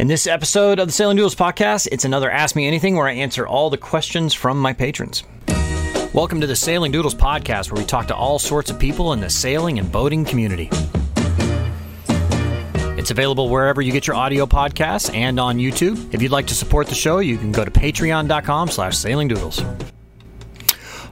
In this episode of the Sailing Doodles podcast, it's another Ask Me Anything where I answer all the questions from my patrons. Welcome to the Sailing Doodles podcast, where we talk to all sorts of people in the sailing and boating community. It's available wherever you get your audio podcasts and on YouTube. If you'd like to support the show, you can go to patreon.com slash sailingdoodles.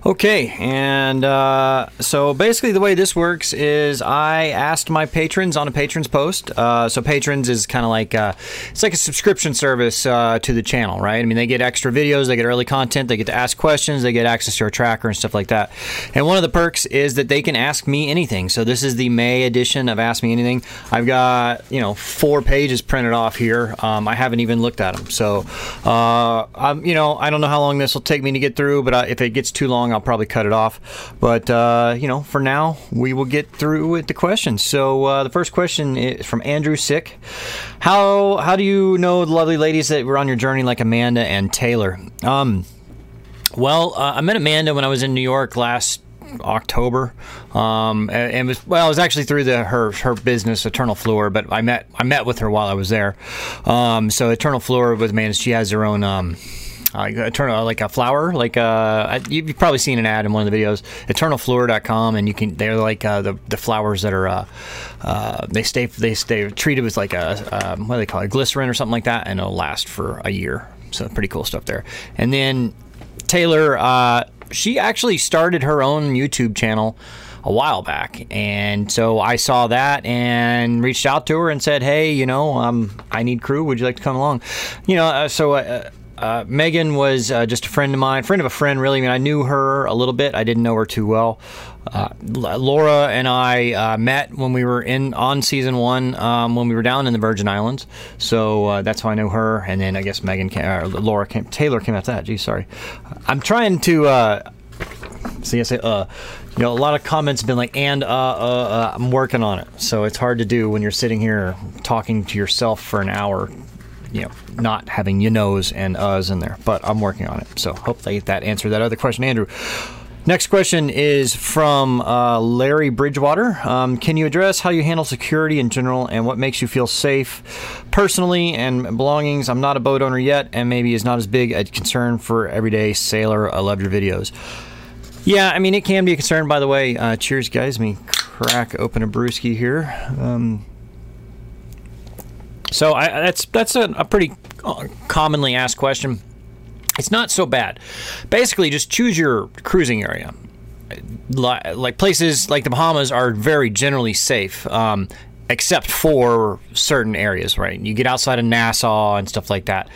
Okay, and uh, so basically the way this works is I asked my patrons on a Patreon post. Uh, so Patreon is kind of like uh, it's like a subscription service uh, to the channel, right? I mean, they get extra videos, they get early content, they get to ask questions, they get access to our tracker and stuff like that. And one of the perks is that they can ask me anything. So this is the May edition of Ask Me Anything. I've got you know four pages printed off here. Um, I haven't even looked at them, so uh, I'm you know I don't know how long this will take me to get through, but uh, if it gets too long, I'll probably cut it off. But uh, you know, for now, we will get through with the questions. So uh, the first question is from Andrew Sick. How how do you know the lovely ladies that were on your journey like Amanda and Taylor? Um, well, uh, I met Amanda when I was in New York last October, um, and, and was well, it was actually through the her her business Eternal Floor, but I met I met with her while I was there. Um, so Eternal Floor with Amanda, she has her own. Um, uh, eternal like a flower like uh you've probably seen an ad in one of the videos eternalfluor.com and you can they're like uh, the the flowers that are uh, uh they stay they stay treated with like a um, what do they call it glycerin or something like that and it'll last for a year so pretty cool stuff there and then taylor uh she actually started her own youtube channel a while back. And so I saw that and reached out to her and said, "Hey, you know, um, I need crew. Would you like to come along?" You know, uh, so uh, uh, Megan was uh, just a friend of mine, friend of a friend, really. I mean, I knew her a little bit. I didn't know her too well. Uh, Laura and I uh, met when we were in on season one um, when we were down in the Virgin Islands. So uh, that's how I know her. And then I guess Megan, came, or Laura came, Taylor came after that. Geez, sorry. I'm trying to. Uh, see, I say, uh, you know, a lot of comments have been like, and, uh, uh, uh, I'm working on it. So it's hard to do when you're sitting here talking to yourself for an hour you know, not having you knows and us in there. But I'm working on it. So hopefully that answered that other question, Andrew. Next question is from uh, Larry Bridgewater. Um, can you address how you handle security in general and what makes you feel safe personally and belongings? I'm not a boat owner yet, and maybe is not as big a concern for everyday sailor. I love your videos. Yeah, I mean it can be a concern. By the way, uh, cheers, guys. Let me crack open a brewski here. Um, so I, that's that's a, a pretty uh, commonly asked question. It's not so bad. Basically, just choose your cruising area. Like places like the Bahamas are very generally safe, um, except for certain areas. Right, you get outside of Nassau and stuff like that.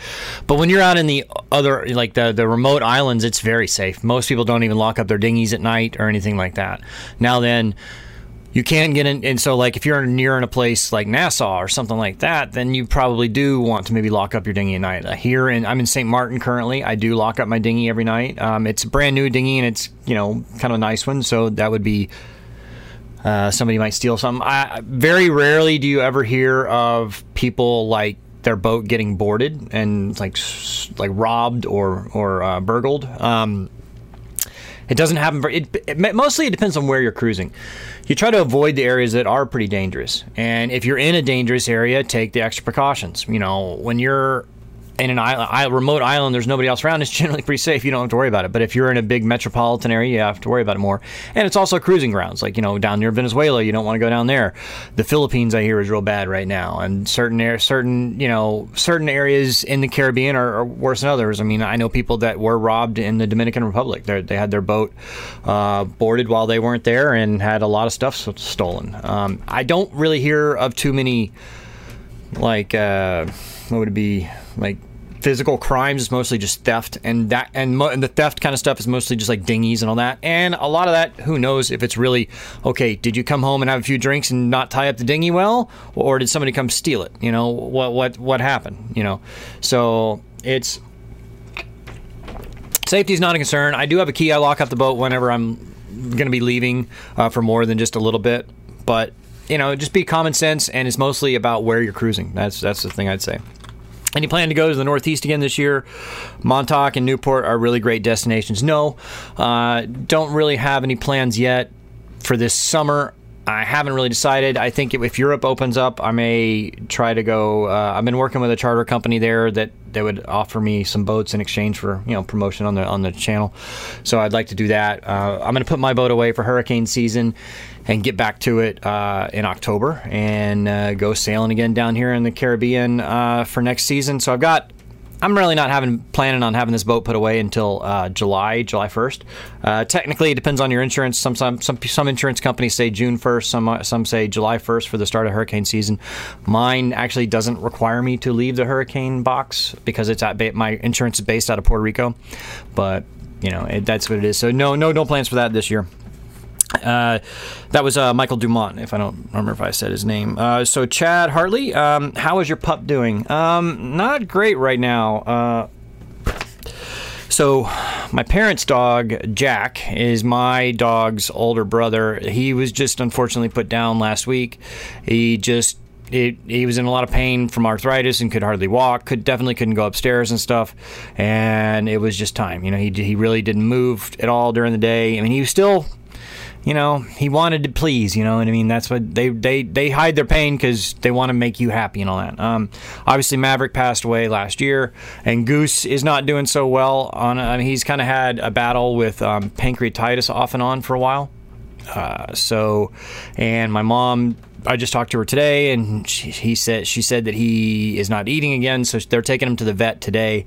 But when you're out in the other, like the the remote islands, it's very safe. Most people don't even lock up their dinghies at night or anything like that. Now then you can get in and so like if you're near in a place like Nassau or something like that then you probably do want to maybe lock up your dinghy at night. Uh, here and I'm in St. Martin currently. I do lock up my dinghy every night. Um, it's a brand new dinghy and it's you know kind of a nice one so that would be uh, somebody might steal something I, very rarely do you ever hear of people like their boat getting boarded and like like robbed or or uh, burgled. Um, it doesn't happen. It, it, mostly it depends on where you're cruising. You try to avoid the areas that are pretty dangerous, and if you're in a dangerous area, take the extra precautions. You know, when you're in an island, remote island, there's nobody else around. It's generally pretty safe. You don't have to worry about it. But if you're in a big metropolitan area, you have to worry about it more. And it's also cruising grounds, like you know, down near Venezuela, you don't want to go down there. The Philippines, I hear, is real bad right now, and certain air, certain you know, certain areas in the Caribbean are, are, worse than others. I mean, I know people that were robbed in the Dominican Republic. They're, they had their boat uh, boarded while they weren't there and had a lot of stuff stolen. Um, I don't really hear of too many, like, uh, what would it be? Like physical crimes is mostly just theft and that and, mo- and, the theft kind of stuff is mostly just like dinghies and all that and a lot of that who knows if it's really okay did you come home and have a few drinks and not tie up the dinghy well or did somebody come steal it? You know what what what happened you know? So it's safety is not a concern. I do have a key. I lock up the boat whenever i'm going to be leaving uh, for more than just a little bit but you know just be common sense and it's mostly about where you're cruising. That's that's the thing i'd say any plan to go to the Northeast again this year? Montauk and Newport are really great destinations. No, uh, don't really have any plans yet for this summer. I haven't really decided. I think if Europe opens up, I may try to go. Uh, I've been working with a charter company there that they would offer me some boats in exchange for you know promotion on the on the channel. So I'd like to do that. Uh, I'm going to put my boat away for hurricane season and get back to it uh, in October and uh, go sailing again down here in the Caribbean uh, for next season. So I've got I'm really not having planning on having this boat put away until uh, July, July 1st. Uh, technically, it depends on your insurance. Some, some some some insurance companies say June 1st. Some some say July 1st for the start of hurricane season. Mine actually doesn't require me to leave the hurricane box because it's at my insurance is based out of Puerto Rico. But you know it, that's what it is. So no no no plans for that this year. Uh, that was uh, Michael Dumont, if I don't remember if I said his name. Uh, so, Chad Hartley, um, how is your pup doing? Um, not great right now. Uh, so, my parents' dog, Jack, is my dog's older brother. He was just unfortunately put down last week. He just it, he was in a lot of pain from arthritis and could hardly walk. Could definitely couldn't go upstairs and stuff. And it was just time. You know, he he really didn't move at all during the day. I mean, he was still you know, he wanted to please, you know what I mean? That's what they they they hide their pain because they want to make you happy and all that. Um, obviously, Maverick passed away last year, and Goose is not doing so well. On I mean, he's kind of had a battle with um, pancreatitis off and on for a while. Uh, so, and my mom I just talked to her today, and she, he said she said that he is not eating again. So they're taking him to the vet today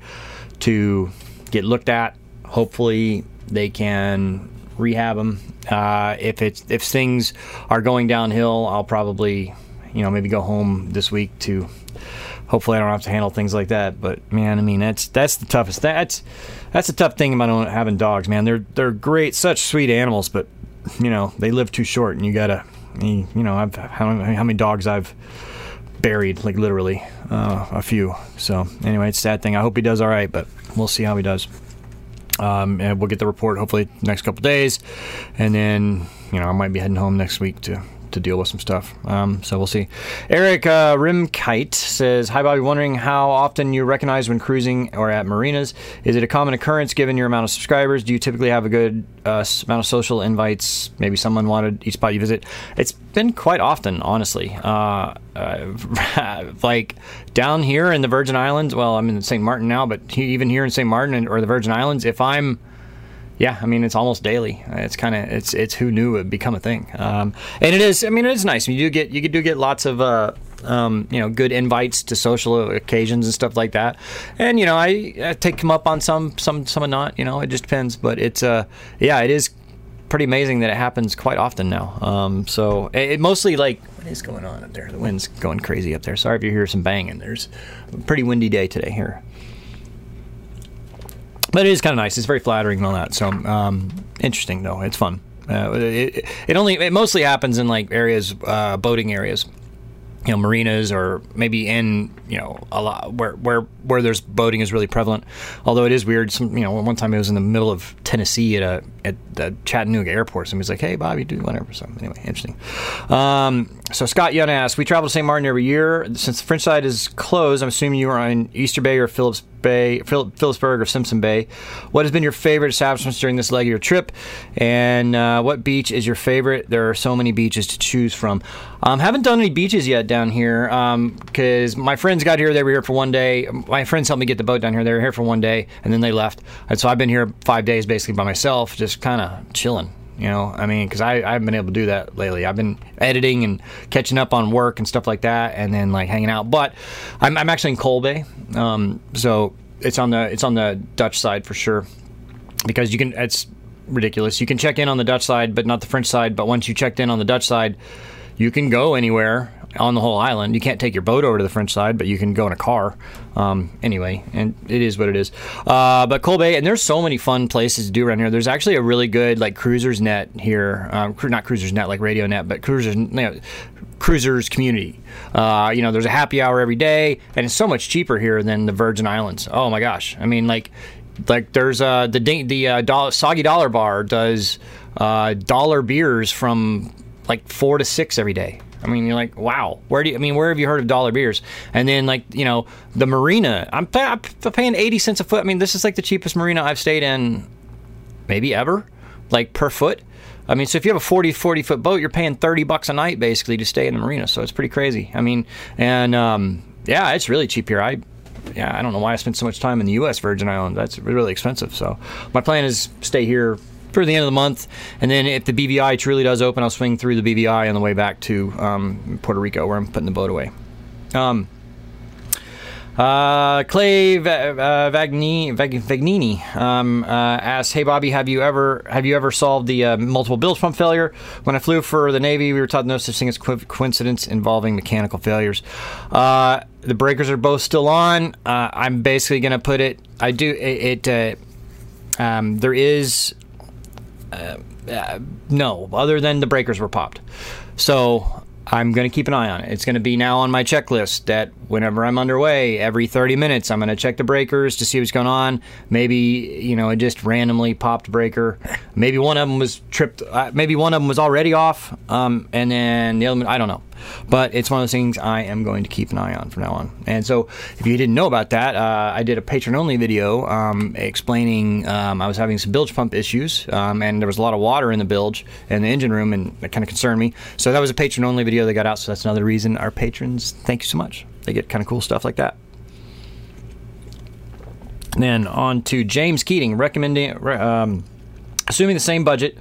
to get looked at. Hopefully, they can rehab him. Uh, if it's if things are going downhill, I'll probably you know maybe go home this week to. Hopefully, I don't have to handle things like that. But man, I mean that's that's the toughest. That's that's the tough thing about having dogs, man. They're they're great, such sweet animals, but you know they live too short, and you gotta you know I've how, how many dogs I've buried, like literally uh, a few. So anyway, it's sad thing. I hope he does all right, but we'll see how he does. Um, and we'll get the report hopefully next couple days, and then you know I might be heading home next week to to deal with some stuff. Um, so we'll see. Eric uh, Rimkite says, Hi, Bobby. Wondering how often you recognize when cruising or at marinas. Is it a common occurrence given your amount of subscribers? Do you typically have a good uh, amount of social invites? Maybe someone wanted each spot you visit. It's been quite often, honestly. Uh, uh like down here in the Virgin Islands, well, I'm in St. Martin now, but even here in St. Martin or the Virgin Islands, if I'm yeah, I mean it's almost daily. It's kind of it's it's who knew it would become a thing, um, and it is. I mean it is nice. You do get you do get lots of uh, um, you know good invites to social occasions and stuff like that, and you know I, I take them up on some some some not. You know it just depends, but it's uh yeah it is pretty amazing that it happens quite often now. Um, so it, it, mostly like what is going on up there? The wind's going crazy up there. Sorry if you hear some banging. There's a pretty windy day today here but it is kind of nice. It's very flattering and all that. So um, interesting though. It's fun. Uh, it, it, only it mostly happens in like areas, uh, boating areas you know marinas or maybe in you know a lot where where where there's boating is really prevalent. Although it is weird. Some you know one time I was in the middle of Tennessee at a at the Chattanooga airport. Somebody's like, "Hey, Bobby, do whatever." So anyway, interesting. Um, so Scott Young asks, "We travel to St. Martin every year. Since the French side is closed, I'm assuming you are on Easter Bay or Phillips Bay, Philipsburg or Simpson Bay. What has been your favorite establishments during this leg of your trip? And uh, what beach is your favorite? There are so many beaches to choose from. Um, haven't done any beaches yet down here because um, my friends got here. They were here for one day. My friends helped me get the boat down here. They were here for one day and then they left. And so I've been here five days basically by myself, just kind of chilling. You know, I mean, because I, I haven't been able to do that lately. I've been editing and catching up on work and stuff like that, and then like hanging out. But I'm, I'm actually in Cole Bay, um, so it's on the it's on the Dutch side for sure, because you can. It's ridiculous. You can check in on the Dutch side, but not the French side. But once you checked in on the Dutch side, you can go anywhere on the whole island. You can't take your boat over to the French side, but you can go in a car. Um, anyway, and it is what it is. Uh, but Cole Bay, and there's so many fun places to do around here. There's actually a really good like cruisers net here, um, not cruisers net like radio net, but cruisers you know, cruisers community. Uh, you know, there's a happy hour every day, and it's so much cheaper here than the Virgin Islands. Oh my gosh! I mean, like, like there's uh, the the uh, soggy dollar bar does uh, dollar beers from like four to six every day. I mean, you're like, wow. Where do you, I mean, where have you heard of dollar beers? And then like, you know, the marina. I'm, I'm paying 80 cents a foot. I mean, this is like the cheapest marina I've stayed in, maybe ever, like per foot. I mean, so if you have a 40, 40 foot boat, you're paying 30 bucks a night basically to stay in the marina. So it's pretty crazy. I mean, and um, yeah, it's really cheap here. I yeah, I don't know why I spent so much time in the U.S. Virgin Islands. That's really expensive. So my plan is stay here for the end of the month, and then if the BVI truly does open, I'll swing through the BVI on the way back to um, Puerto Rico, where I'm putting the boat away. Um, uh, Clay uh, Vagnini, Vagnini um, uh, asks, "Hey Bobby, have you ever have you ever solved the uh, multiple bilge pump failure? When I flew for the Navy, we were taught no such thing as co- coincidence involving mechanical failures. Uh, the breakers are both still on. Uh, I'm basically going to put it. I do it. it um, there is no other than the breakers were popped. So I'm going to keep an eye on it. It's going to be now on my checklist that whenever I'm underway, every 30 minutes, I'm going to check the breakers to see what's going on. Maybe, you know, it just randomly popped breaker. Maybe one of them was tripped. Uh, maybe one of them was already off. Um, and then the other one, I don't know. But it's one of those things I am going to keep an eye on from now on. And so, if you didn't know about that, uh, I did a patron only video um, explaining um, I was having some bilge pump issues, um, and there was a lot of water in the bilge and the engine room, and that kind of concerned me. So, that was a patron only video that got out. So, that's another reason our patrons, thank you so much. They get kind of cool stuff like that. then on to James Keating, recommending, um, assuming the same budget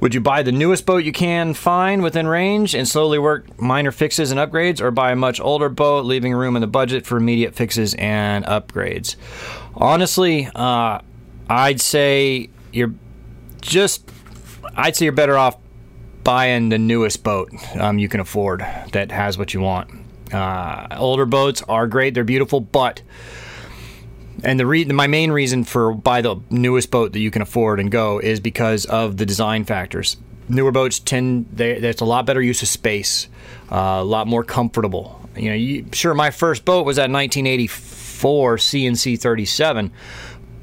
would you buy the newest boat you can find within range and slowly work minor fixes and upgrades, or buy a much older boat, leaving room in the budget for immediate fixes and upgrades? Honestly, uh, I'd say you're just, I'd say you're better off buying the newest boat um, you can afford that has what you want. Uh, older boats are great, they're beautiful, but and the re- my main reason for buy the newest boat that you can afford and go is because of the design factors. Newer boats tend they, a lot better use of space, uh, a lot more comfortable. You know, you, sure my first boat was that 1984 C&C 37,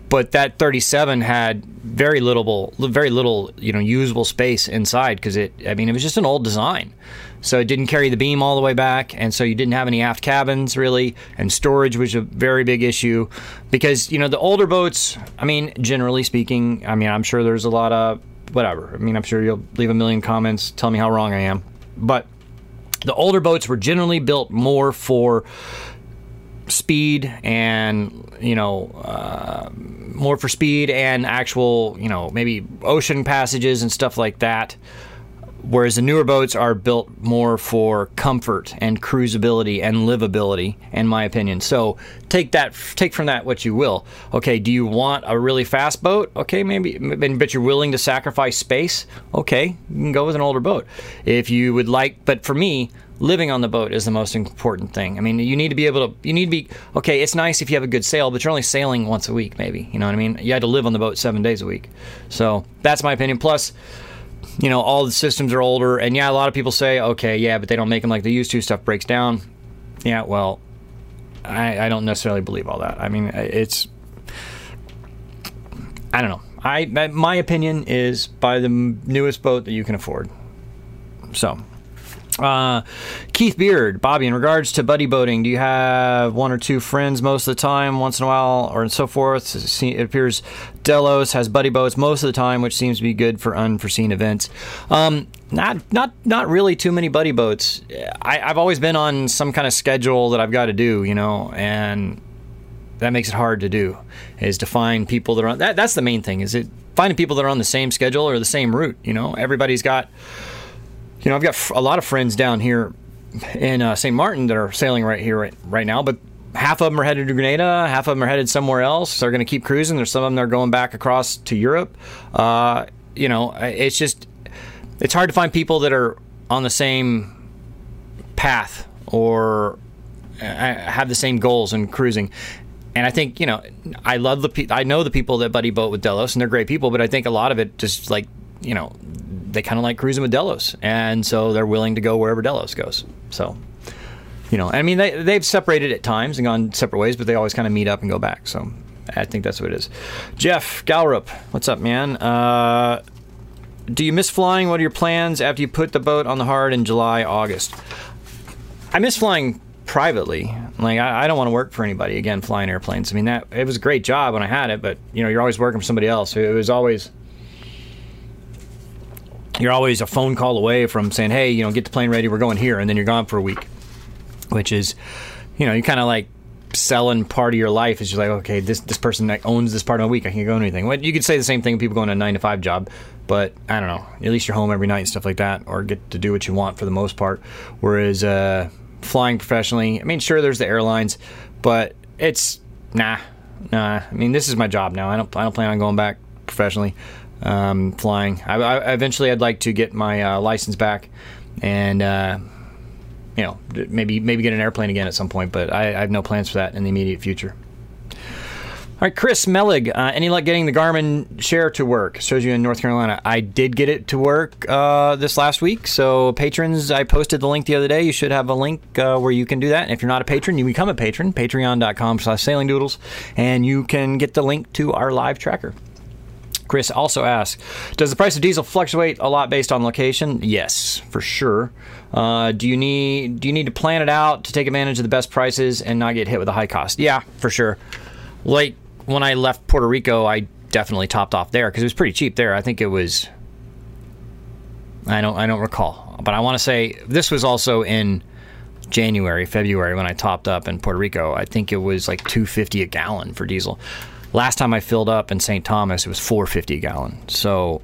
but that 37 had very little very little you know usable space inside because it I mean it was just an old design. So it didn't carry the beam all the way back, and so you didn't have any aft cabins really, and storage was a very big issue because you know the older boats. I mean, generally speaking, I mean I'm sure there's a lot of whatever. I mean I'm sure you'll leave a million comments, tell me how wrong I am, but the older boats were generally built more for speed and you know uh, more for speed and actual you know maybe ocean passages and stuff like that. Whereas the newer boats are built more for comfort and cruisability and livability in my opinion. So take that take from that what you will. Okay do you want a really fast boat? Okay maybe but you're willing to sacrifice space? Okay you can go with an older boat. If you would like but for me living on the boat is the most important thing. I mean, you need to be able to, you need to be, okay, it's nice if you have a good sail, but you're only sailing once a week, maybe. You know what I mean? You had to live on the boat seven days a week. So that's my opinion. Plus, you know, all the systems are older. And yeah, a lot of people say, okay, yeah, but they don't make them like they used to. Stuff breaks down. Yeah, well, I, I don't necessarily believe all that. I mean, it's, I don't know. I my opinion is buy the newest boat that you can afford. So, uh, Keith Beard, Bobby, in regards to buddy boating, do you have one or two friends most of the time, once in a while, or and so forth? It appears Delos has buddy boats most of the time, which seems to be good for unforeseen events. Um, not, not, not really too many buddy boats. I, I've always been on some kind of schedule that I've got to do, you know, and that makes it hard to do. Is to find people that are on that. That's the main thing. Is it finding people that are on the same schedule or the same route? You know, everybody's got you know, I've got a lot of friends down here in uh, St. Martin that are sailing right here right, right now, but half of them are headed to Grenada, half of them are headed somewhere else. They're going to keep cruising. There's some of them that are going back across to Europe. Uh, you know, it's just it's hard to find people that are on the same path or uh, have the same goals in cruising. And I think you know, I love the pe- I know the people that buddy boat with Delos, and they're great people. But I think a lot of it just like you know they kind of like cruising with Delos, and so they're willing to go wherever Delos goes. So, you know, I mean, they they've separated at times and gone separate ways, but they always kind of meet up and go back. So, I think that's what it is. Jeff Galrup, what's up, man? Uh, do you miss flying? What are your plans after you put the boat on the hard in July, August? I miss flying privately. Like I, I, don't want to work for anybody again flying airplanes. I mean that it was a great job when I had it, but you know you're always working for somebody else. It was always you're always a phone call away from saying, "Hey, you know, get the plane ready. We're going here," and then you're gone for a week, which is, you know, you kind of like selling part of your life is just like, okay, this this person that owns this part of the week, I can't go anything. Well, you could say the same thing people going to a nine to five job, but I don't know. At least you're home every night and stuff like that, or get to do what you want for the most part. Whereas uh, flying professionally, I mean, sure, there's the airlines, but it's nah, nah. I mean, this is my job now. I don't I don't plan on going back professionally um, flying. I, I, eventually, I'd like to get my uh, license back and. Uh, you know, maybe maybe get an airplane again at some point, but I, I have no plans for that in the immediate future. All right, Chris Mellig, uh, any luck getting the Garmin Share to work? Shows you in North Carolina. I did get it to work uh, this last week. So, patrons, I posted the link the other day. You should have a link uh, where you can do that. And if you're not a patron, you become a patron, patreon.com slash sailingdoodles, and you can get the link to our live tracker. Chris also asks, does the price of diesel fluctuate a lot based on location? Yes, for sure. Uh, do you need do you need to plan it out to take advantage of the best prices and not get hit with a high cost? Yeah, for sure. Like when I left Puerto Rico, I definitely topped off there because it was pretty cheap there. I think it was. I don't I don't recall, but I want to say this was also in January, February when I topped up in Puerto Rico. I think it was like 250 a gallon for diesel. Last time I filled up in St. Thomas, it was 450 a gallon. So,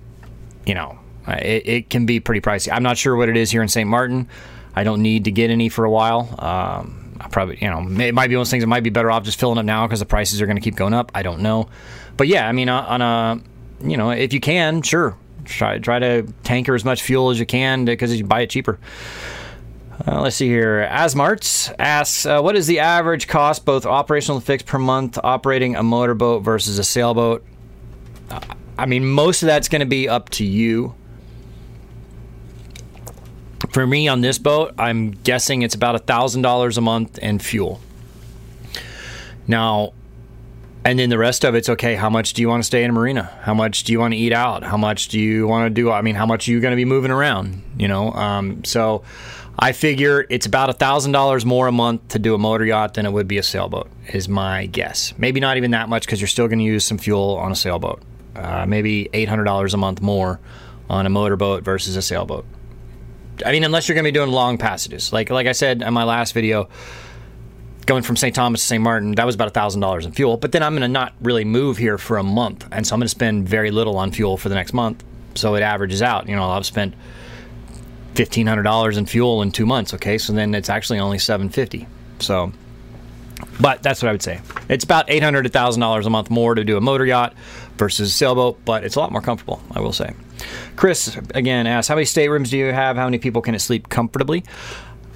you know, it, it, can be pretty pricey. I'm not sure what it is here in St. Martin. I don't need to get any for a while. Um, I probably, you know, it might be one of those things. It might be better off just filling up now because the prices are going to keep going up. I don't know, but yeah, I mean, uh, on a, you know, if you can, sure, try try to tanker as much fuel as you can because you buy it cheaper. Uh, let's see here. Asmarts asks, uh, what is the average cost, both operational and fixed, per month operating a motorboat versus a sailboat? Uh, I mean, most of that's going to be up to you. For me on this boat, I'm guessing it's about a thousand dollars a month and fuel. Now, and then the rest of it's okay. How much do you want to stay in a marina? How much do you want to eat out? How much do you want to do? I mean, how much are you going to be moving around? You know, um, so I figure it's about a thousand dollars more a month to do a motor yacht than it would be a sailboat. Is my guess. Maybe not even that much because you're still going to use some fuel on a sailboat. Uh, maybe eight hundred dollars a month more on a motorboat versus a sailboat. I mean, unless you're going to be doing long passages, like like I said in my last video, going from St. Thomas to St. Martin, that was about a thousand dollars in fuel. But then I'm going to not really move here for a month, and so I'm going to spend very little on fuel for the next month. So it averages out. You know, I've spent fifteen hundred dollars in fuel in two months. Okay, so then it's actually only seven fifty. So, but that's what I would say. It's about eight hundred to thousand dollars a month more to do a motor yacht versus a sailboat, but it's a lot more comfortable. I will say. Chris again asks, how many staterooms do you have? How many people can it sleep comfortably?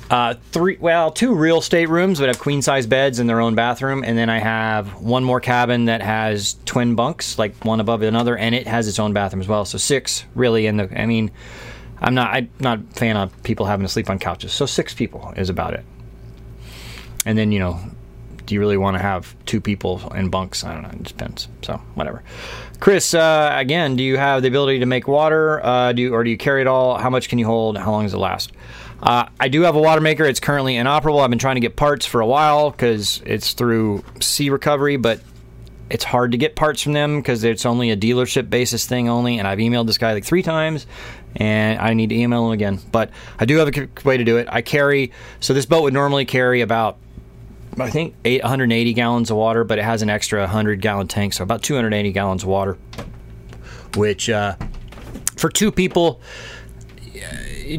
Uh, three, well, two real staterooms that have queen size beds in their own bathroom, and then I have one more cabin that has twin bunks, like one above another, and it has its own bathroom as well. So six, really. In the, I mean, I'm not I'm not a fan of people having to sleep on couches. So six people is about it. And then you know, do you really want to have two people in bunks? I don't know. It depends. So whatever. Chris, uh, again, do you have the ability to make water? Uh, do you, or do you carry it all? How much can you hold? How long does it last? Uh, I do have a water maker. It's currently inoperable. I've been trying to get parts for a while because it's through Sea Recovery, but it's hard to get parts from them because it's only a dealership basis thing only. And I've emailed this guy like three times, and I need to email him again. But I do have a way to do it. I carry so this boat would normally carry about I think 880 gallons of water, but it has an extra 100 gallon tank, so about 280 gallons of water, which uh, for two people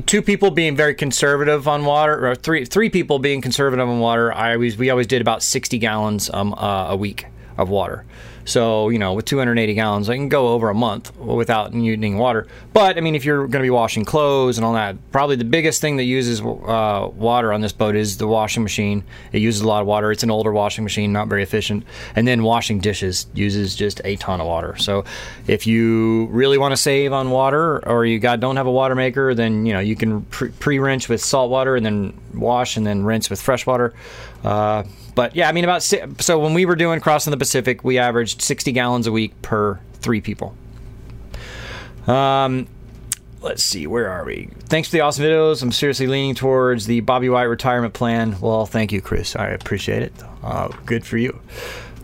two people being very conservative on water, or three three people being conservative on water, I always we always did about 60 gallons um, uh, a week of water. So, you know, with 280 gallons, I can go over a month without needing water. But, I mean, if you're going to be washing clothes and all that, probably the biggest thing that uses uh, water on this boat is the washing machine. It uses a lot of water. It's an older washing machine, not very efficient. And then washing dishes uses just a ton of water. So, if you really want to save on water or you got don't have a water maker, then, you know, you can pre rinse with salt water and then wash and then rinse with fresh water. Uh, but yeah, I mean, about so when we were doing crossing the Pacific, we averaged 60 gallons a week per three people. Um, let's see, where are we? Thanks for the awesome videos. I'm seriously leaning towards the Bobby White retirement plan. Well, thank you, Chris. I appreciate it. Uh, good for you.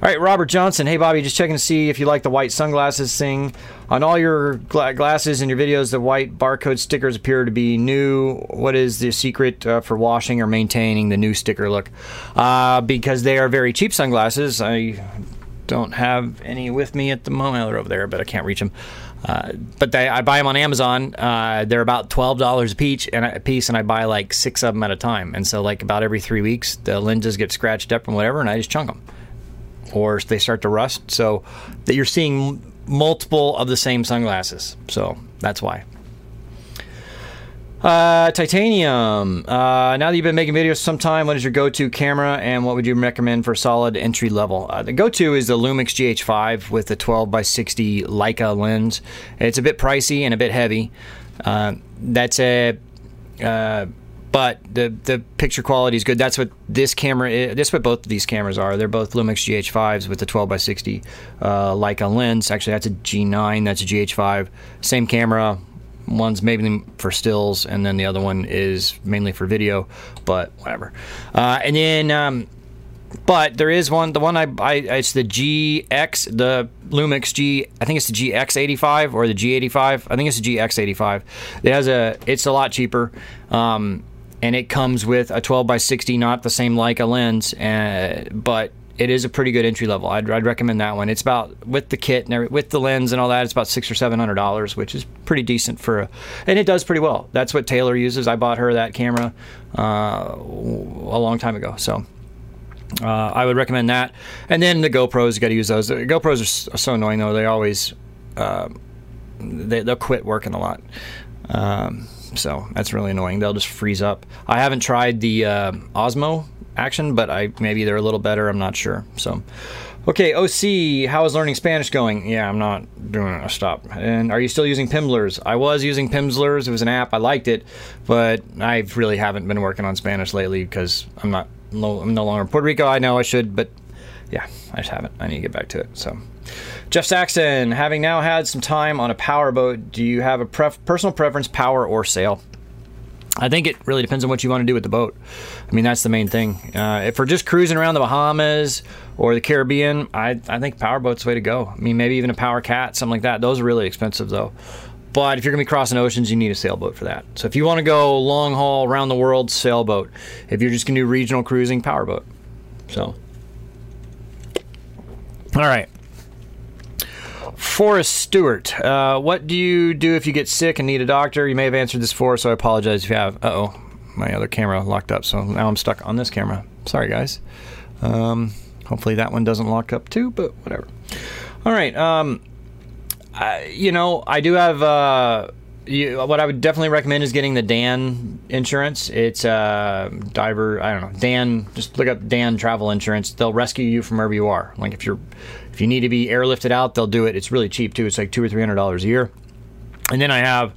All right, Robert Johnson. Hey, Bobby, just checking to see if you like the white sunglasses thing. On all your gla- glasses and your videos, the white barcode stickers appear to be new. What is the secret uh, for washing or maintaining the new sticker look? Uh, because they are very cheap sunglasses. I don't have any with me at the moment. They're over there, but I can't reach them. Uh, but they, I buy them on Amazon. Uh, they're about twelve dollars a piece, and a piece, and I buy like six of them at a time. And so, like about every three weeks, the lenses get scratched up and whatever, and I just chunk them, or they start to rust. So that you're seeing multiple of the same sunglasses. So that's why. Uh, titanium. Uh, now that you've been making videos some time, what is your go-to camera, and what would you recommend for solid entry level? Uh, the go-to is the Lumix GH5 with the 12 by 60 Leica lens. It's a bit pricey and a bit heavy. Uh, that's a uh, but the the picture quality is good. That's what this camera is. That's what both of these cameras are. They're both Lumix GH5s with the 12 by 60 uh, Leica lens. Actually, that's a G9. That's a GH5. Same camera, One's mainly for stills, and then the other one is mainly for video, but whatever. Uh, and then, um, but there is one. The one I, I it's the GX, the Lumix G. I think it's the GX85 or the G85. I think it's the GX85. It has a. It's a lot cheaper. Um, and it comes with a 12 by 60, not the same Leica lens, uh, but it is a pretty good entry level. I'd, I'd, recommend that one. It's about with the kit and with the lens and all that. It's about six or seven hundred dollars, which is pretty decent for a, and it does pretty well. That's what Taylor uses. I bought her that camera uh, a long time ago, so. Uh, I would recommend that, and then the GoPros. You got to use those. The GoPros are so annoying though. They always uh, they, will quit working a lot. Um, so that's really annoying. They'll just freeze up. I haven't tried the uh, Osmo action, but I maybe they're a little better. I'm not sure. So, okay, OC, how is learning Spanish going? Yeah, I'm not doing it. Stop. And are you still using Pimsleurs? I was using Pimsleurs. It was an app. I liked it, but I really haven't been working on Spanish lately because I'm not. No, I'm no longer in Puerto Rico. I know I should, but yeah, I just haven't. I need to get back to it. So. Jeff Saxon, having now had some time on a power boat, do you have a pref- personal preference, power or sail? I think it really depends on what you want to do with the boat. I mean, that's the main thing. Uh, if we're just cruising around the Bahamas or the Caribbean, I, I think powerboat's the way to go. I mean, maybe even a power cat, something like that. Those are really expensive though. But if you're going to be crossing oceans, you need a sailboat for that. So if you want to go long haul around the world, sailboat. If you're just going to do regional cruising, powerboat. So, all right. Forrest Stewart, uh, what do you do if you get sick and need a doctor? You may have answered this before, so I apologize if you have. Oh, my other camera locked up, so now I'm stuck on this camera. Sorry, guys. Um, hopefully that one doesn't lock up too, but whatever. All right. Um, I, you know, I do have. Uh, you, what I would definitely recommend is getting the DAN insurance. It's uh, diver. I don't know DAN. Just look up DAN Travel Insurance. They'll rescue you from wherever you are. Like if you're if you need to be airlifted out, they'll do it. It's really cheap too. It's like two or three hundred dollars a year. And then I have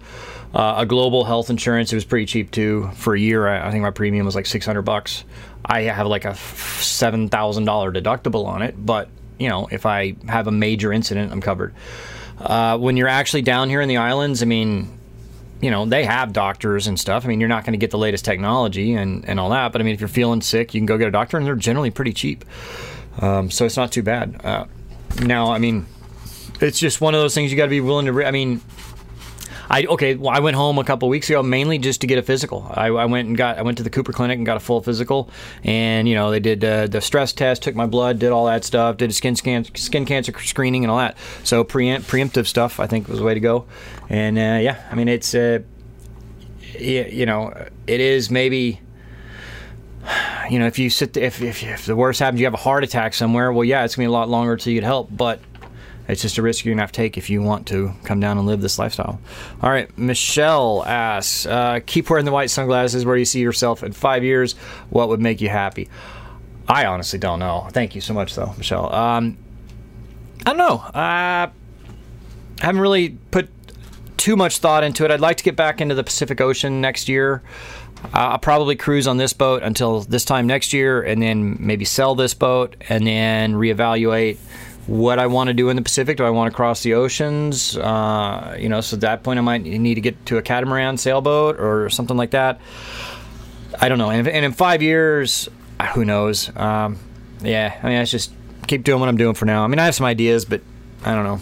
uh, a global health insurance. It was pretty cheap too. For a year, I, I think my premium was like six hundred bucks. I have like a seven thousand dollar deductible on it, but you know, if I have a major incident, I'm covered. Uh, when you're actually down here in the islands, I mean, you know, they have doctors and stuff. I mean, you're not going to get the latest technology and, and all that, but I mean, if you're feeling sick, you can go get a doctor, and they're generally pretty cheap. Um, so it's not too bad. Uh, now, I mean, it's just one of those things you got to be willing to. Re- I mean, I okay. Well, I went home a couple weeks ago mainly just to get a physical. I, I, went and got I went to the Cooper Clinic and got a full physical, and you know they did uh, the stress test, took my blood, did all that stuff, did a skin scan, skin cancer screening, and all that. So preempt, preemptive stuff I think was the way to go. And uh, yeah, I mean it's uh, you know it is maybe you know, if you sit, if, if, if, the worst happens, you have a heart attack somewhere. Well, yeah, it's gonna be a lot longer till you get help, but it's just a risk you're gonna have to take if you want to come down and live this lifestyle. All right, Michelle asks, uh, keep wearing the white sunglasses. Where do you see yourself in five years? What would make you happy? I honestly don't know. Thank you so much, though, Michelle. Um, I don't know. Uh, I haven't really put too much thought into it. I'd like to get back into the Pacific Ocean next year. I'll probably cruise on this boat until this time next year, and then maybe sell this boat, and then reevaluate what I want to do in the Pacific. Do I want to cross the oceans? Uh, you know, so at that point I might need to get to a catamaran sailboat or something like that. I don't know. And, and in five years, who knows? Um, yeah, I mean, I just keep doing what I'm doing for now. I mean, I have some ideas, but I don't know.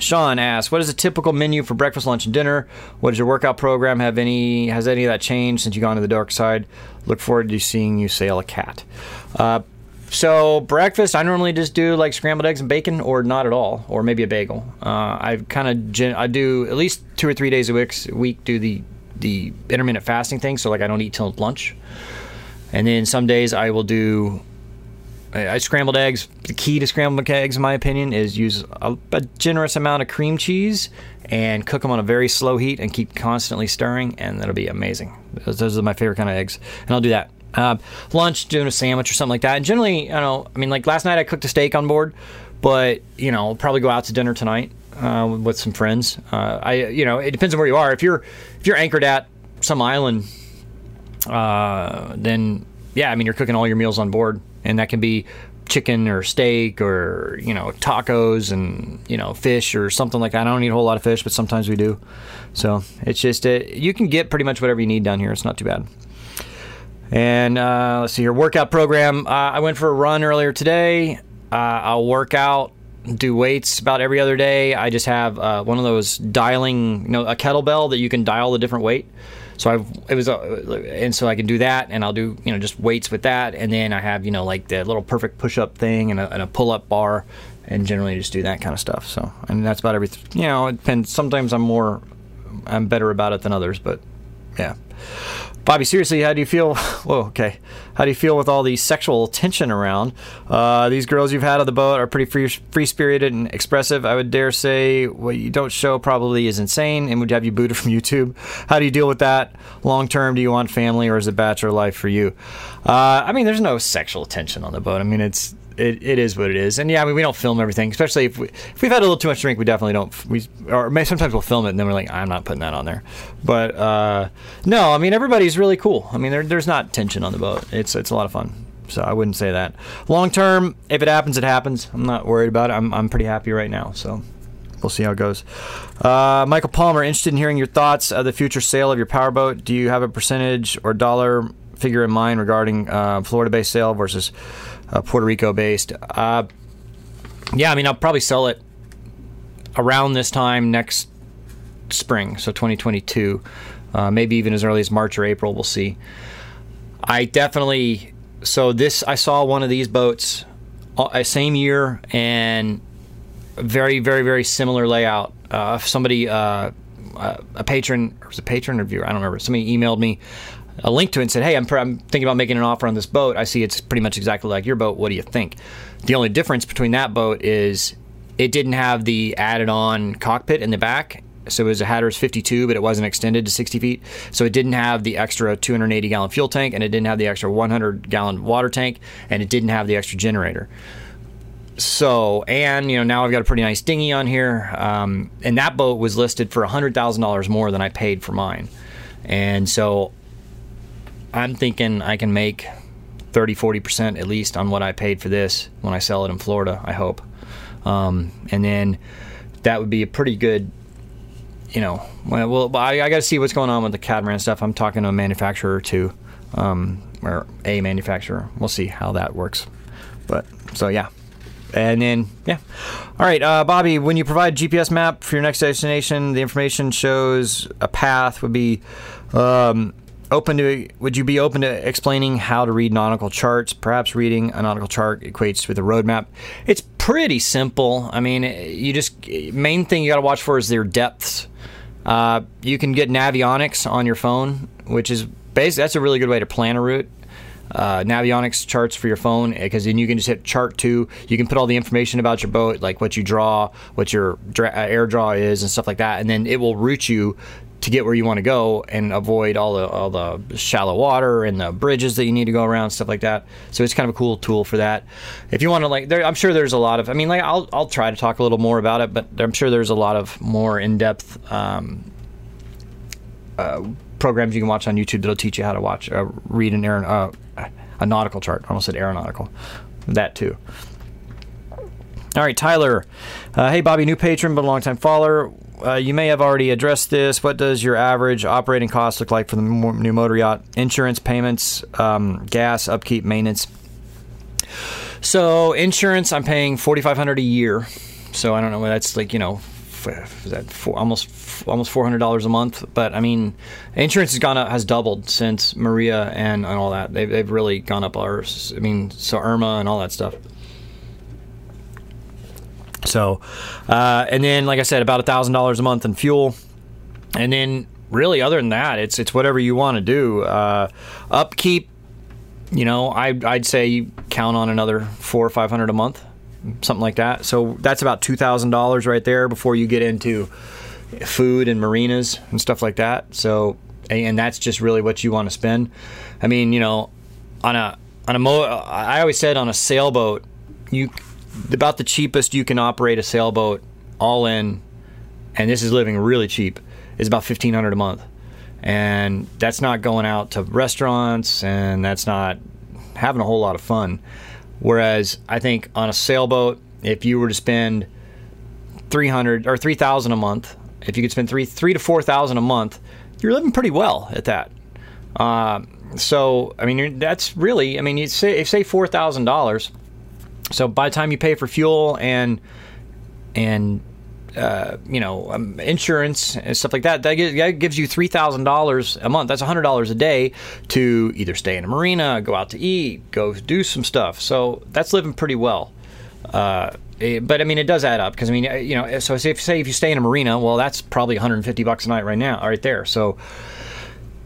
Sean asks, "What is a typical menu for breakfast, lunch, and dinner? What does your workout program have any? Has any of that changed since you've gone to the dark side? Look forward to seeing you sail a cat." Uh, so breakfast, I normally just do like scrambled eggs and bacon, or not at all, or maybe a bagel. Uh, I kind of gen- I do at least two or three days a week. Week do the the intermittent fasting thing, so like I don't eat till lunch, and then some days I will do I scrambled eggs. The key to scrambled eggs, in my opinion, is use a, a, generous amount of cream cheese and cook them on a very slow heat and keep constantly stirring, and that'll be amazing. Those, those are my favorite kind of eggs, and I'll do that. Uh, lunch, doing a sandwich or something like that. And generally, I don't know, I mean, like last night I cooked a steak on board, but you know, I'll probably go out to dinner tonight uh, with some friends. Uh, I, you know, it depends on where you are. If you're if you're anchored at some island, uh, then yeah, I mean, you're cooking all your meals on board and that can be chicken or steak or you know tacos and you know fish or something like that. I don't eat a whole lot of fish, but sometimes we do. So it's just uh, you can get pretty much whatever you need down here. It's not too bad. And uh, let's see your workout program. Uh, I went for a run earlier today. Uh, I'll work out, do weights about every other day. I just have uh, one of those dialing, you know, a kettlebell that you can dial the different weight. So I it was uh, and so I can do that, and I'll do you know just weights with that, and then I have you know like the little perfect push up thing and a, and a pull up bar, and generally just do that kind of stuff. So and that's about everything. You know, it depends. Sometimes I'm more I'm better about it than others, but yeah. Bobby, seriously, how do you feel? Whoa, okay. How do you feel with all the sexual tension around? Uh, these girls you've had on the boat are pretty free, free spirited and expressive. I would dare say what you don't show probably is insane and would have you booted from YouTube. How do you deal with that long term? Do you want family or is it bachelor life for you? Uh, I mean, there's no sexual tension on the boat. I mean, it's it, it is what it is. And yeah, I mean, we don't film everything, especially if, we, if we've had a little too much drink. We definitely don't. We or sometimes we'll film it and then we're like, I'm not putting that on there. But uh, no, I mean, everybody's really cool. I mean, there, there's not tension on the boat. It's it's a lot of fun. So I wouldn't say that. Long term, if it happens, it happens. I'm not worried about it. I'm I'm pretty happy right now. So we'll see how it goes. Uh, Michael Palmer, interested in hearing your thoughts of the future sale of your powerboat. Do you have a percentage or dollar figure in mind regarding uh, Florida-based sale versus uh, Puerto Rico based. Uh, yeah, I mean, I'll probably sell it around this time next spring, so 2022, uh, maybe even as early as March or April. We'll see. I definitely so this I saw one of these boats uh, same year and very very very similar layout. Uh, somebody uh, a patron was a patron or viewer I don't remember. Somebody emailed me a link to it and said, "Hey, I'm, I'm thinking about making an offer on this boat. I see it's pretty much exactly like your boat. What do you think?" The only difference between that boat is it didn't have the added-on cockpit in the back. So it was a Hatteras 52, but it wasn't extended to 60 feet. So it didn't have the extra 280 gallon fuel tank, and it didn't have the extra 100 gallon water tank, and it didn't have the extra generator. So, and you know, now I've got a pretty nice dinghy on here, um, and that boat was listed for $100,000 more than I paid for mine. And so I'm thinking I can make 30, 40% at least on what I paid for this when I sell it in Florida, I hope. Um, and then that would be a pretty good, you know, well, I, I got to see what's going on with the catamaran stuff. I'm talking to a manufacturer two, um, or a manufacturer. We'll see how that works. But so, yeah. And then, yeah. All right, uh, Bobby, when you provide GPS map for your next destination, the information shows a path would be. Um, open to would you be open to explaining how to read nautical charts? Perhaps reading a nautical chart equates with a roadmap. It's pretty simple. I mean you just main thing you got to watch for is their depths. Uh, you can get navionics on your phone which is basically that's a really good way to plan a route. Uh, navionics charts for your phone because then you can just hit chart two. You can put all the information about your boat like what you draw what your dra- air draw is and stuff like that and then it will route you to get where you want to go and avoid all the all the shallow water and the bridges that you need to go around stuff like that. So it's kind of a cool tool for that. If you want to like there, i'm sure there's a lot of i mean like i'll, I'll try to talk a little more about it but i'm sure there's a lot of more in-depth um, uh, programs you can watch on youtube that'll teach you how to watch uh, read an aer- uh, a nautical chart. I almost said aeronautical. That too. All right, Tyler. Uh, hey, Bobby, new patron, but a long-time follower. Uh, you may have already addressed this. What does your average operating cost look like for the new motor yacht? Insurance payments, um, gas, upkeep, maintenance. So insurance, I'm paying forty five hundred a year. So I don't know. That's like you know, that four, almost almost four hundred dollars a month? But I mean, insurance has gone up, has doubled since Maria and, and all that. They've they've really gone up ours. I mean, so Irma and all that stuff. So, uh, and then like I said, about a thousand dollars a month in fuel, and then really other than that, it's it's whatever you want to do. Uh, upkeep you know, I, I'd say you count on another four or five hundred a month, something like that. So that's about two thousand dollars right there before you get into food and marinas and stuff like that. So, and that's just really what you want to spend. I mean, you know, on a on a mo, I always said on a sailboat, you about the cheapest you can operate a sailboat all in, and this is living really cheap, is about fifteen hundred a month and that's not going out to restaurants and that's not having a whole lot of fun. Whereas I think on a sailboat, if you were to spend 300 or 3000 a month, if you could spend three, three to 4000 a month, you're living pretty well at that. Uh, so, I mean, that's really, I mean, you say, if say $4,000. So by the time you pay for fuel and, and uh, you know, um, insurance and stuff like that, that gives you three thousand dollars a month. That's hundred dollars a day to either stay in a marina, go out to eat, go do some stuff. So that's living pretty well. Uh, eh, but I mean, it does add up because I mean, you know, so if say if you stay in a marina, well, that's probably 150 bucks a night right now, right there. So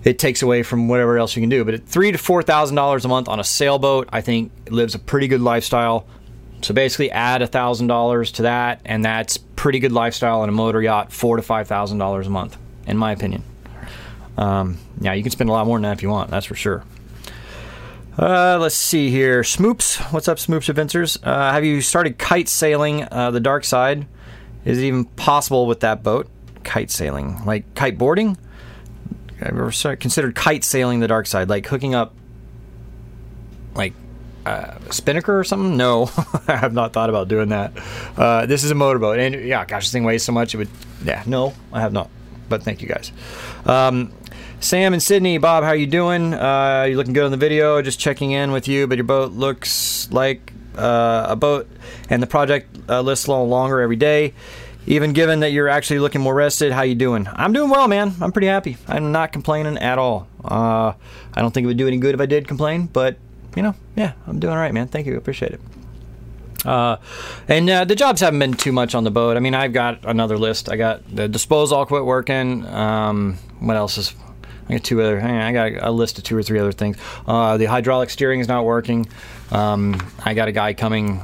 it takes away from whatever else you can do. But at three to four thousand dollars a month on a sailboat, I think lives a pretty good lifestyle. So basically, add a thousand dollars to that, and that's pretty good lifestyle on a motor yacht, four to five thousand dollars a month, in my opinion. Um, yeah, you can spend a lot more than that if you want. That's for sure. Uh, let's see here. Smoops, what's up, Smoops Adventures? Uh, have you started kite sailing uh, the dark side? Is it even possible with that boat? Kite sailing, like kite boarding? I've ever considered kite sailing the dark side, like hooking up, like uh, spinnaker or something? No, I have not thought about doing that. Uh, this is a motorboat, and yeah, gosh, this thing weighs so much. It would, yeah, no, I have not. But thank you guys. Um, Sam and Sydney, Bob, how you doing? Uh, you looking good on the video? Just checking in with you. But your boat looks like uh, a boat, and the project uh, lists a little longer every day. Even given that you're actually looking more rested, how you doing? I'm doing well, man. I'm pretty happy. I'm not complaining at all. Uh, I don't think it would do any good if I did complain, but you know, yeah, I'm doing all right, man. Thank you. Appreciate it. Uh, and uh, the jobs haven't been too much on the boat. I mean, I've got another list. I got the disposal quit working. Um, what else is? I got two other. I got a list of two or three other things. Uh, the hydraulic steering is not working. Um, I got a guy coming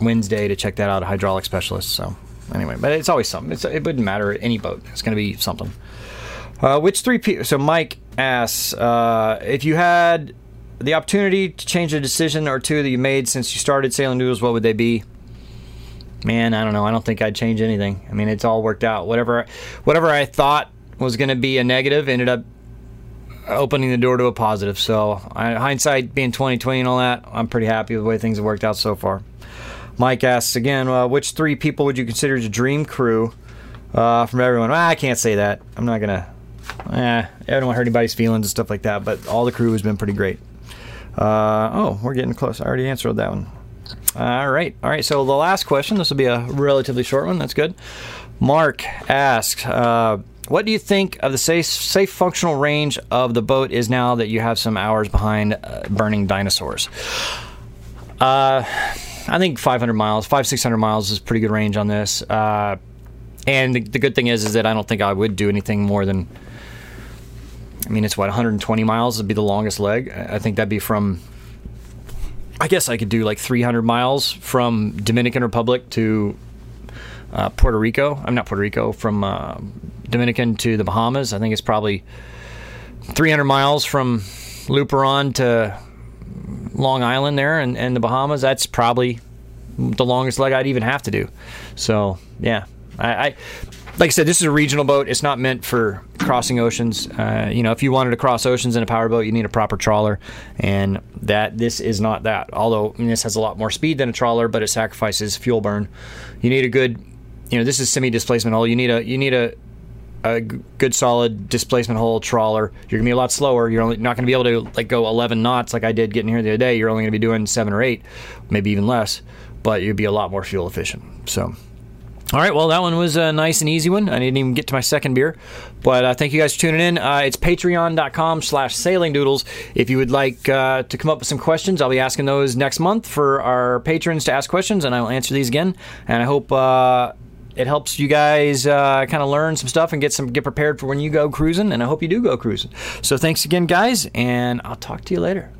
Wednesday to check that out, a hydraulic specialist. So anyway, but it's always something. It's, it wouldn't matter any boat. It's going to be something. Uh, which three people? So Mike asks uh, if you had the opportunity to change a decision or two that you made since you started Sailing Doodles, what would they be? Man, I don't know. I don't think I'd change anything. I mean, it's all worked out. Whatever, whatever I thought was going to be a negative ended up opening the door to a positive. So, I, hindsight being 2020 and all that, I'm pretty happy with the way things have worked out so far. Mike asks again, uh, which three people would you consider your dream crew uh, from everyone? Well, I can't say that. I'm not gonna. Eh, I don't want to hurt anybody's feelings and stuff like that. But all the crew has been pretty great. Uh, oh, we're getting close. I already answered that one. All right. All right. So the last question, this will be a relatively short one. That's good. Mark asks, uh, what do you think of the safe, safe functional range of the boat is now that you have some hours behind uh, burning dinosaurs? Uh, I think 500 miles, five 600 miles is pretty good range on this. Uh, and the, the, good thing is, is that I don't think I would do anything more than I mean, it's what 120 miles would be the longest leg. I think that'd be from. I guess I could do like 300 miles from Dominican Republic to uh, Puerto Rico. I'm not Puerto Rico from uh, Dominican to the Bahamas. I think it's probably 300 miles from Luperon to Long Island there and, and the Bahamas. That's probably the longest leg I'd even have to do. So yeah, I, I like I said, this is a regional boat. It's not meant for crossing oceans. Uh, you know, if you wanted to cross oceans in a power boat, you need a proper trawler, and that this is not that. Although I mean, this has a lot more speed than a trawler, but it sacrifices fuel burn. You need a good, you know, this is semi displacement hull. You need a you need a a good solid displacement hull trawler. You're gonna be a lot slower. You're only not gonna be able to like go 11 knots like I did getting here the other day. You're only gonna be doing seven or eight, maybe even less, but you'd be a lot more fuel efficient. So. All right, well, that one was a nice and easy one. I didn't even get to my second beer, but uh, thank you guys for tuning in. Uh, it's patreon.com slash sailingdoodles. If you would like uh, to come up with some questions, I'll be asking those next month for our patrons to ask questions, and I will answer these again. And I hope uh, it helps you guys uh, kind of learn some stuff and get some get prepared for when you go cruising. And I hope you do go cruising. So thanks again, guys, and I'll talk to you later.